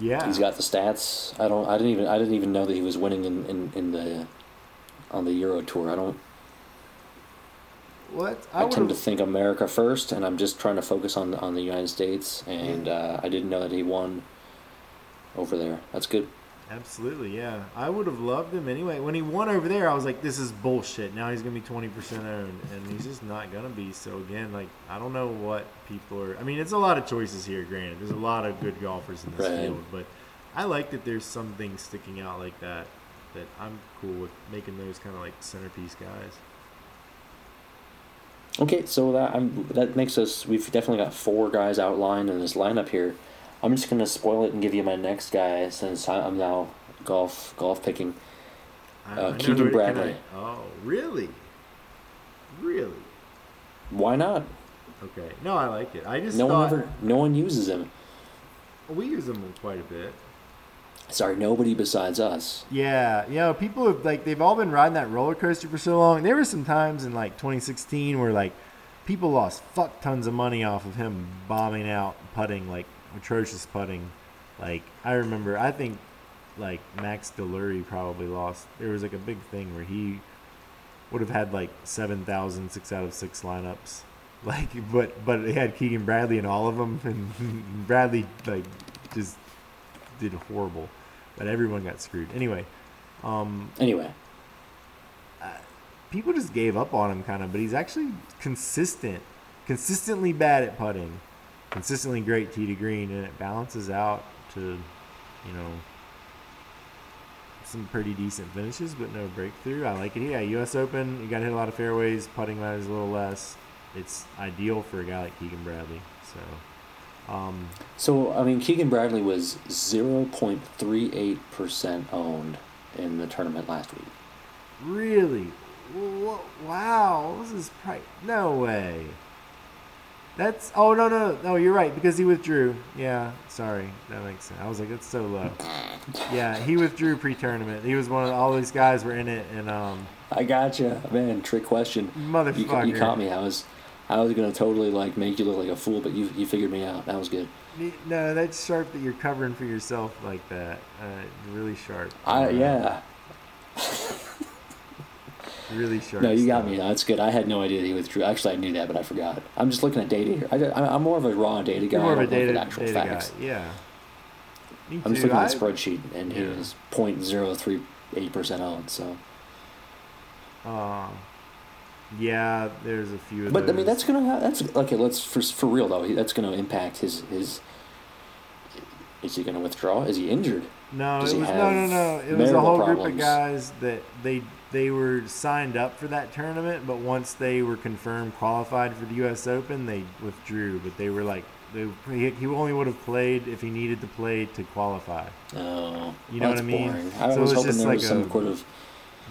Yeah. He's got the stats. I don't. I didn't even. I didn't even know that he was winning in, in, in the on the Euro Tour. I don't. what? I, tend to think America first, and I'm just trying to focus on on the United States. And uh, I didn't know that he won over there. That's good. Absolutely, yeah. I would have loved him anyway. When he won over there, I was like, "This is bullshit." Now he's gonna be twenty percent owned, and he's just not gonna be. So again, like, I don't know what people are. I mean, it's a lot of choices here. Granted, there's a lot of good golfers in this Right. field, but I like that there's some things sticking out like that. That I'm cool with making those kind of like centerpiece guys. Okay, so that I'm, that makes us. We've definitely got four guys outlined in this lineup here. I'm just gonna spoil it and give you my next guy since I'm now golf golf picking. Uh, Keegan Bradley. I- oh, really? Really? Why not? Okay. No, I like it. I just No thought one ever. No one uses him. we use him quite a bit. Sorry, nobody besides us. Yeah, you know, people have like they've all been riding that roller coaster for so long. There were some times in like 2016 where like people lost fuck tons of money off of him bombing out putting like atrocious putting. Like I remember, I think like Max Delury probably lost. There was like a big thing where he would have had like 7,000 six out of six lineups. Like, but but he had Keegan Bradley in all of them, and Bradley like just did horrible. But everyone got screwed. Anyway, um, Anyway, people just gave up on him kind of, but he's actually consistent, consistently bad at putting, consistently great tee to green, and it balances out to, you know, some pretty decent finishes, but no breakthrough. I like it. Yeah, U.S. Open, you got to hit a lot of fairways. Putting matters a little less. It's ideal for a guy like Keegan Bradley. So, um, so I mean, Keegan Bradley was zero point three eight percent owned in the tournament last week. Really? Wow. This is price? No way. That's. Oh, no, no. No, you're right. Because he withdrew. Yeah. Sorry. That makes sense. I was like, that's so low. Yeah. He withdrew pre tournament. He was one of all these guys were in it. And, um, I gotcha, man. Trick question. motherfucker. You, you caught me. I was, I was gonna totally like make you look like a fool, but you you figured me out. That was good. No, that's sharp that you're covering for yourself like that. Uh, really sharp. I Uh, yeah. Really sharp. No, you got stuff. me. That's good. I had no idea that he withdrew. Actually, I knew that, but I forgot. I'm just looking at data here. I, I'm more of a raw data guy. You're more of a data, actual data facts. guy. Yeah. Me I'm just looking at the spreadsheet, and he was 0.038 percent owned. So, Uh, yeah, there's a few of but I mean, that's gonna ha- that's okay. Let's for for real though. That's gonna impact his his Is he going to withdraw? Is he injured? No, Does it was no, no, no. It was a whole group of guys that they they were signed up for that tournament, but once they were confirmed qualified for the U.S. Open, they withdrew. But they were like, they, he, only would have played if he needed to play to qualify. Oh, You know what I mean? Boring. I So was hoping just there like was some a- sort of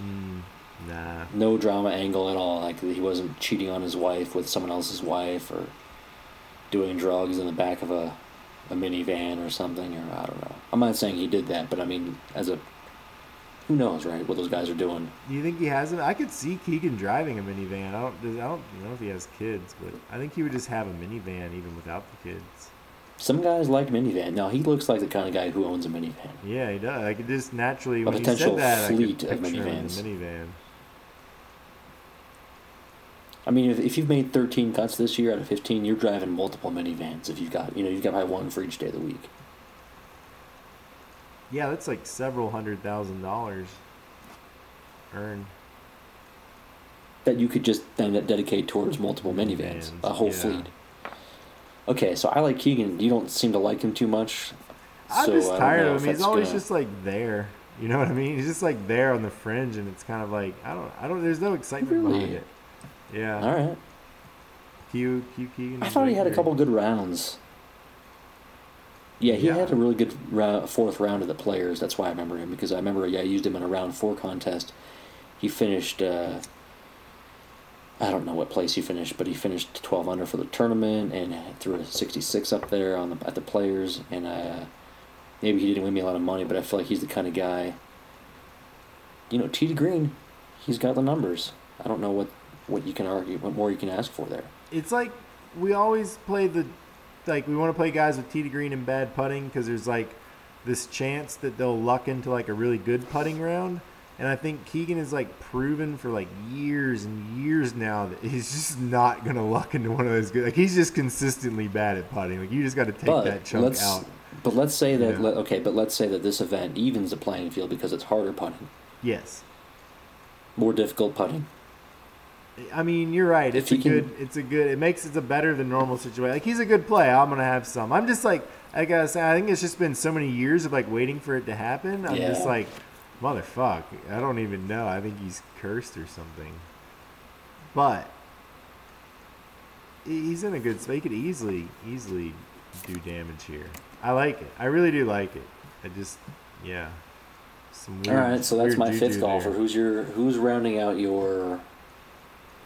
mm, Nah. no drama angle at all. Like he wasn't cheating on his wife with someone else's wife or doing drugs in the back of a, a minivan or something. Or I don't know. I'm not saying he did that, but I mean, as a who knows, right? What those guys are doing. Do you think he has it? I could see Keegan driving a minivan. I don't. I don't know if he has kids, but I think he would just have a minivan even without the kids. Some guys like minivan. Now he looks like the kind of guy who owns a minivan. Yeah, he does. I could just naturally A when you potential said that, I fleet could of picture him in minivans. minivan. I mean, if, if you've made 13 cuts this year out of 15, you're driving multiple minivans. If you've got, you know, you've got probably one for each day of the week. Yeah, that's like several hundred thousand dollars earned. that you could just then dedicate towards multiple minivans, a whole yeah. fleet. Okay, so I like Keegan. You don't seem to like him too much. I'm so just tired of him. He's always gonna- just like there. You know what I mean? He's just like there on the fringe, and it's kind of like I don't, I don't. There's no excitement behind Really? it. Yeah. All right. Q Q Keegan. I thought he had a couple good rounds. Yeah, he Yeah. had a really good rou- fourth round of the players. That's why I remember him because I remember yeah I used him in a round four contest. He finished. Uh, I don't know what place he finished, but he finished 12 under for the tournament and threw a 66 up there on the at the players. And uh, maybe he didn't win me a lot of money, but I feel like he's the kind of guy. You know, T. Green, he's got the numbers. I don't know what what you can argue, what more you can ask for there. It's like we always play the, like we want to play guys with tee to green and bad putting because there's like this chance that they'll luck into like a really good putting round. And I think Keegan is like proven for like years and years now that he's just not gonna luck into one of those good. Like he's just consistently bad at putting. Like you just got to take but that chunk let's out. but let's say that Yeah. let, okay, but let's say that this event evens the playing field because it's harder putting, Yes, more difficult putting. I mean you're right. It's a can- good. It's a good. It makes it a better than normal situation. Like he's a good play. I'm gonna have some. I'm just like I gotta say. I think it's just been so many years of like waiting for it to happen. I'm just like, motherfuck. I don't even know. I think he's cursed or something. But he's in a good spot. He could easily, easily do damage here. I like it. I really do like it. I just, yeah. Some weird, right, so that's my fifth golfer. there. Who's your who's rounding out your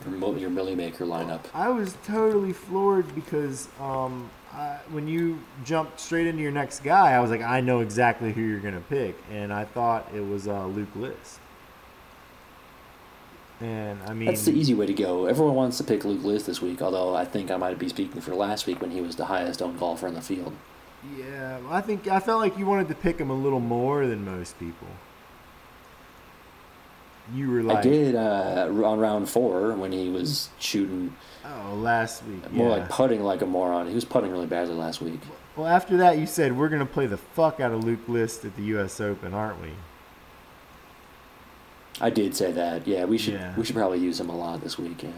your, your Milly Maker lineup? I was totally floored because um, I, when you jumped straight into your next guy, I was like, I know exactly who you're gonna pick, and I thought it was uh, Luke List. And I mean, That's the easy way to go. Everyone wants to pick Luke List this week, although I think I might be speaking for last week when he was the highest owned golfer in the field. yeah, I think I felt like you wanted to pick him a little more than most people. You were like, I did uh, on round four when he was shooting oh, last week. more yeah. like putting like a moron. He was putting really badly last week. Well, after that, you said we're gonna play the fuck out of Luke List at the U.S. Open, aren't we? I did say that. Yeah, we should Yeah. we should probably use him a lot this week. Yeah.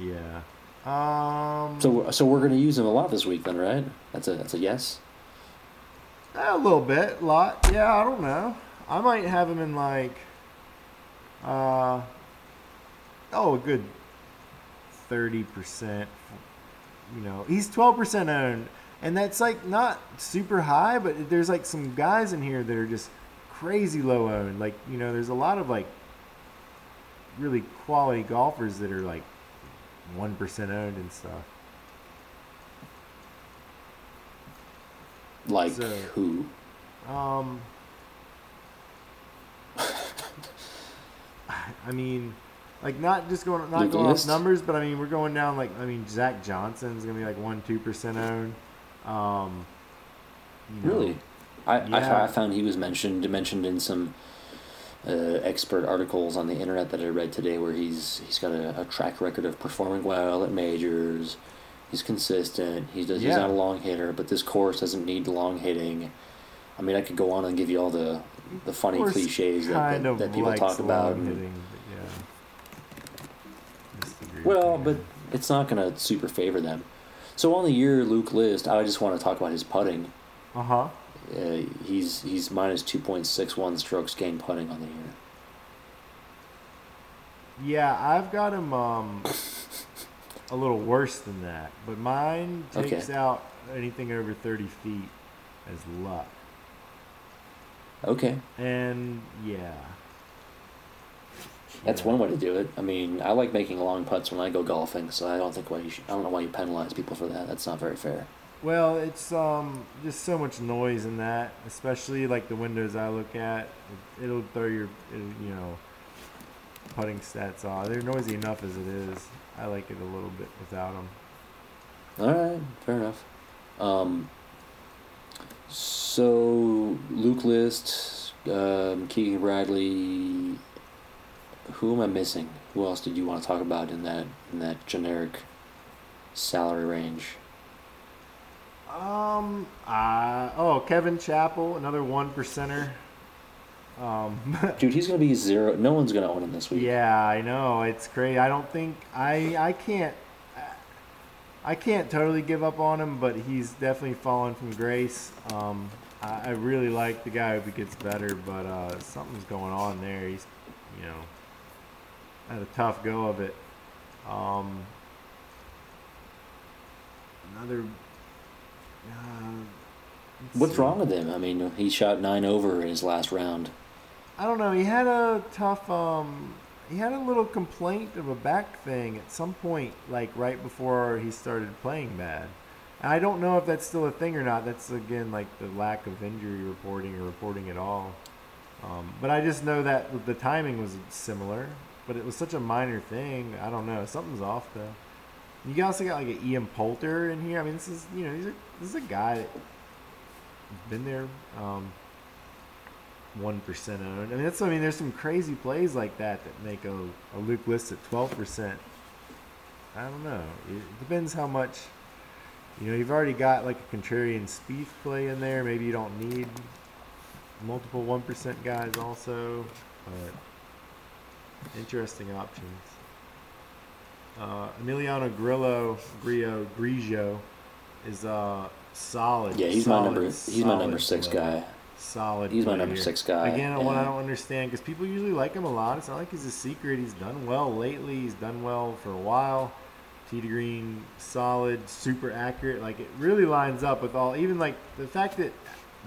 Yeah. Um. So so we're gonna use him a lot this week then, right? That's a that's a yes. A little bit, a lot. Yeah, I don't know. I might have him in like, uh, oh, a good thirty percent. You know, he's twelve percent owned, and that's like not super high, but there's like some guys in here that are just crazy low owned. Like you know, there's a lot of like really quality golfers that are like one percent owned and stuff. Like So- who? Um, I mean, like not just going not going off numbers, but I mean we're going down like I mean Zach Johnson's gonna be like one two percent owned. Um, you know, Really? I, I, Yeah. I found he was mentioned mentioned in some uh, expert articles on the internet that I read today, where he's he's got a, a track record of performing well at majors. He's consistent. He does. He's not a long hitter, but this course doesn't need long hitting. I mean, I could go on and give you all the the funny cliches that, that, that people talk about. and- hitting, but yeah. Well, but it's not going to super favor them. So on the year Luke List, I just want to talk about his putting. Uh huh. Uh, he's he's minus two point six one strokes gained putting on the year. Yeah, I've got him um, a little worse than that, but mine Okay. takes out anything over 30 feet as luck. Okay, And yeah. that's Yeah. one way to do it. I mean, I like making long putts when I go golfing, so I don't think why you should, I don't know why you penalize people for that. That's not very fair. Well, it's um just so much noise in that, especially like the windows I look at. It, it'll throw your, you know, putting stats off. They're noisy enough as it is. I like it a little bit without them. All right, fair enough. Um, so Luke List, um, Keegan Bradley. Who am I missing? Who else did you want to talk about in that in that generic salary range? Um, uh, oh, Kevin Chappell, another one percenter. Um, Dude, he's gonna be zero. No one's gonna own him this week. yeah, I know it's crazy. I don't think I I can't I can't totally give up on him, but he's definitely fallen from grace. Um, I, I really like the guy. Hope he gets better, but uh, something's going on there. He's you know had a tough go of it. Um, another. Uh, What's see. wrong with him? I mean, he shot nine over in his last round. I don't know. He had a tough. Um, he had a little complaint of a back thing at some point, like right before he started playing bad. And I don't know if that's still a thing or not. That's again like the lack of injury reporting or reporting at all. Um, but I just know that the timing was similar, but it was such a minor thing. I don't know. Something's off though. You also got like an Ian Poulter in here. I mean, this is you know these are, this is a guy that's been there. Um, one percent owned. I mean, that's I mean, there's some crazy plays like that that make a, a Luke list at twelve percent. I don't know. It depends how much. You know, you've already got like a contrarian Spieth play in there. Maybe you don't need multiple one percent guys also, but interesting options. Uh, Emiliano Grillo, Grillo, Grigio is uh solid. Yeah, he's my number. He's my number six guy. Solid. He's my number six guy, Again, what I don't understand because people usually like him a lot. It's not like he's a secret. He's done well lately. He's done well for a while. Tee to green, solid, super accurate. Like it really lines up with all. Even like the fact that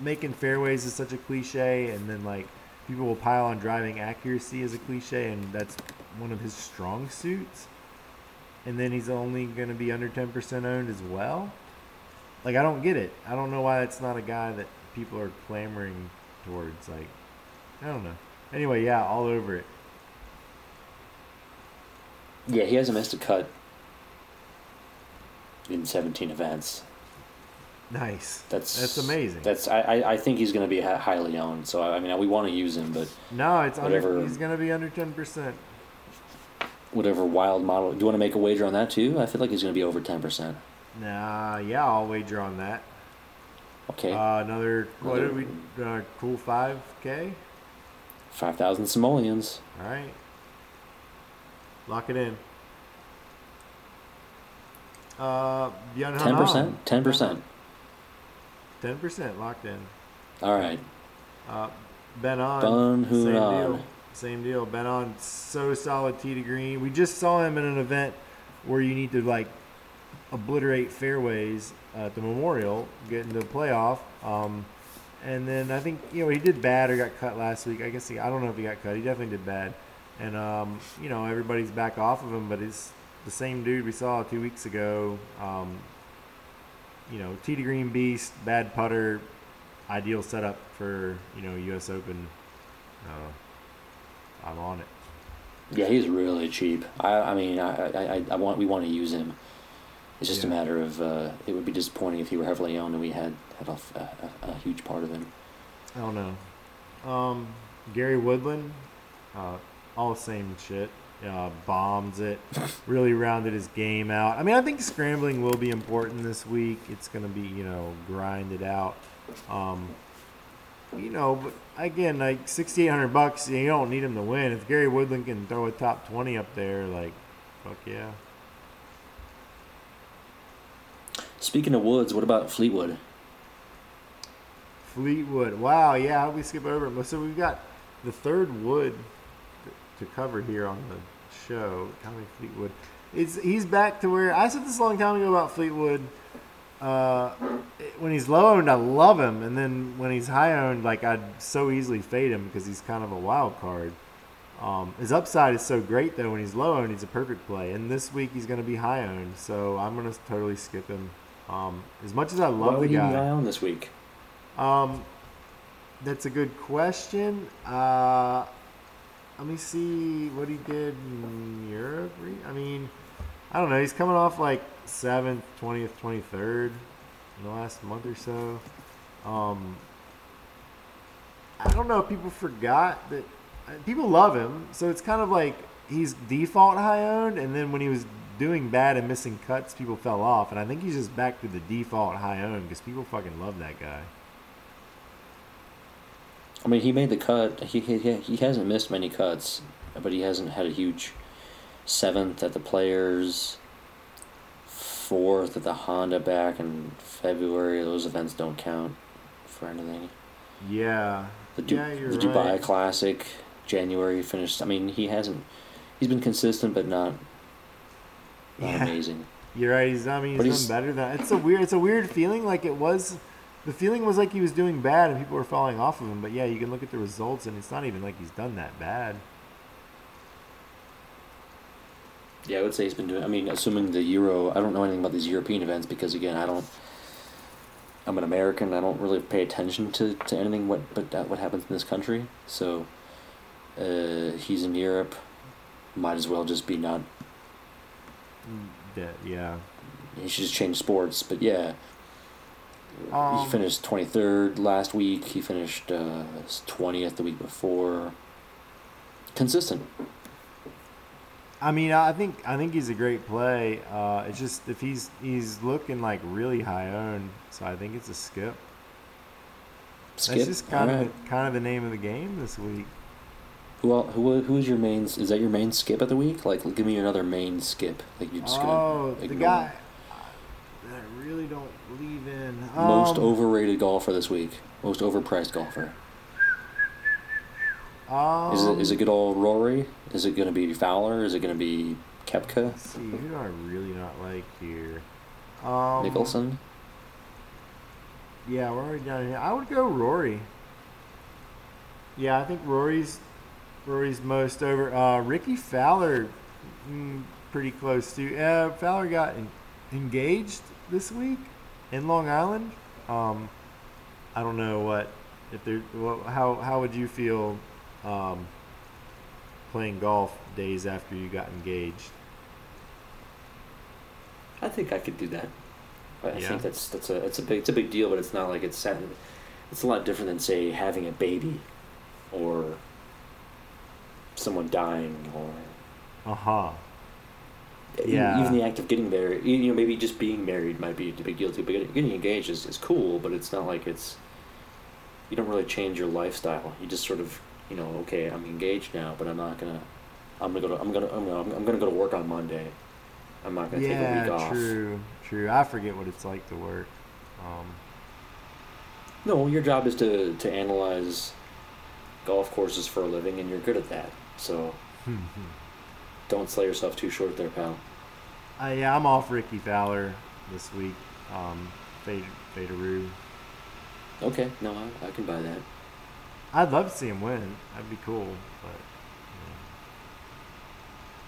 making fairways is such a cliche, and then like people will pile on driving accuracy as a cliche, and that's one of his strong suits. And then he's only going to be under ten percent owned as well. Like I don't get it. I don't know why that's not a guy that people are clamoring towards. Like I don't know. Anyway, yeah, all over it. Yeah, he hasn't missed a cut in 17 events. Nice. That's That's amazing. That's I, I, I think he's going to be hi- highly owned. So I mean, we want to use him, but no, it's under. whatever- He's gonna be under ten percent. whatever wild model. Do you want to make a wager on that too? I feel like he's going to be over 10 percent. Nah, yeah, I'll wager on that. Okay, Uh, another what Another- did we? Uh, cool five k. five thousand simoleons. All right. Lock it in. Uh, Ten percent. Ten percent. Ten percent locked in. All right. Uh, Ben An. Same deal. Same deal. Ben An so solid tee to green. We just saw him in an event where you need to like obliterate fairways at the Memorial, get into the playoff. Um, and then I think you know he did bad or got cut last week. I guess he, I don't know if he got cut. He definitely did bad. And um, you know everybody's back off of him, but it's the same dude we saw two weeks ago. Um, you know, to green beast, bad putter, ideal setup for you know U.S. Open. Uh, I'm on it. Yeah, he's really cheap. I, I mean, I, I- I want we want to use him. It's just a matter of uh, it would be disappointing if he were heavily owned and we had had a, a, a- a huge part of him. I don't know. Um, Gary Woodland, uh, all the same shit. Uh, bombs it. really rounded his game out. I mean, I think scrambling will be important this week. It's going to be, you know, grinded out. Um, you know, but again, like sixty eight hundred bucks, you don't need him to win. If Gary Woodland can throw a top twenty up there, like, fuck yeah. Speaking of woods, what about Fleetwood? Fleetwood. Wow, yeah, we skip over it? So we've got the third wood to cover here on the show. Tommy Fleetwood. It's he's back to where I said this a long time ago about Fleetwood. Uh, when he's low owned, I love him, and then when he's high owned, like I'd so easily fade him because he's kind of a wild card. Um, his upside is so great though. When he's low owned, he's a perfect play, and this week he's going to be high owned, so I'm going to totally skip him. Um, as much as I love Why the would you be guy, high on this week? um, that's a good question. Uh, let me see what he did in Europe. I mean, I don't know. He's coming off like seventh, twentieth, twenty third in the last month or so. Um, I don't know. if People forgot that uh, people love him, so it's kind of like he's default high owned, and then when he was doing bad and missing cuts, people fell off, and I think he's just back to the default high owned because people fucking love that guy. I mean, he made the cut. He, he he hasn't missed many cuts, but he hasn't had a huge seventh at the Players, fourth at the Honda back in February. Those events don't count for anything. Yeah. The, Du- yeah, you're the Dubai right. Classic, January finished. I mean, he hasn't. He's been consistent, but not Yeah. amazing. You're right. He's. not. I mean, he's, he's- done better than. It's a weird. It's a weird feeling. Like it was. The feeling was like he was doing bad and people were falling off of him. But yeah, you can look at the results and it's not even like he's done that bad. Yeah, I would say he's been doing. I mean, assuming the Euro. I don't know anything about these European events because again, I don't. I'm an American. I don't really pay attention to, to anything what but that what happens in this country. So, uh, he's in Europe. Might as well just be not. Yeah. yeah. He should just change sports. But yeah, Um, he finished twenty third last week. He finished uh, twentieth the week before. Consistent. I mean, I think I think he's a great play. Uh, it's just if he's he's looking like really high owned, so I think it's a skip. Skip. That's just kind Alright. of the, kind of the name of the game this week. Who el- who who is your main? Is that your main skip of the week? Like, give me another main skip. Like you're just gonna Oh, the guy that I really don't believe in. Most Um, overrated golfer this week. Most overpriced golfer. Um, Is it is it good old Rory? Is it gonna be Fowler? Is it gonna be Koepka? Let's see, who do I really not like here? Um, Nicholson? Yeah, we're already down here. I would go Rory. Yeah, I think Rory's Rory's most over. Uh, Rickie Fowler, mm, pretty close to. Uh, Fowler got en- engaged this week in Long Island. Um, I don't know what if there. What, how how would you feel um, playing golf days after you got engaged? I think I could do that. I Yeah. think that's that's a it's a big it's a big deal, but it's not like it's it's a lot different than say having a baby, or someone dying, or Uh huh. Yeah. even the act of getting married. You know, maybe just being married might be a big deal too. But getting- engaged is, is cool, but it's not like it's you don't really change your lifestyle. You just sort of you know okay, I'm engaged now, but I'm not gonna. I'm gonna go to I'm gonna I'm gonna I'm gonna go to work on Monday. I'm not gonna take a week Yeah, off. true, true. I forget what it's like to work. Um, No, your job is to, to analyze golf courses for a living, and you're good at that. So don't sell yourself too short there, pal. Uh, yeah, I'm off Rickie Fowler this week. Um, Fade, Faderoo. Okay, no, I, I can buy that. I'd love to see him win. That'd be cool. But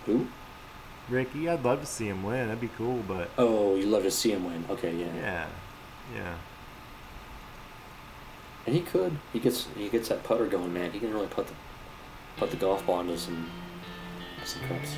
Who? Ricky, I'd love to see him win. That'd be cool. But Oh, you love to see him win. Okay, yeah. yeah, yeah. And he could. He gets he gets that putter going, man. He can really put the put the golf ball and some some cups.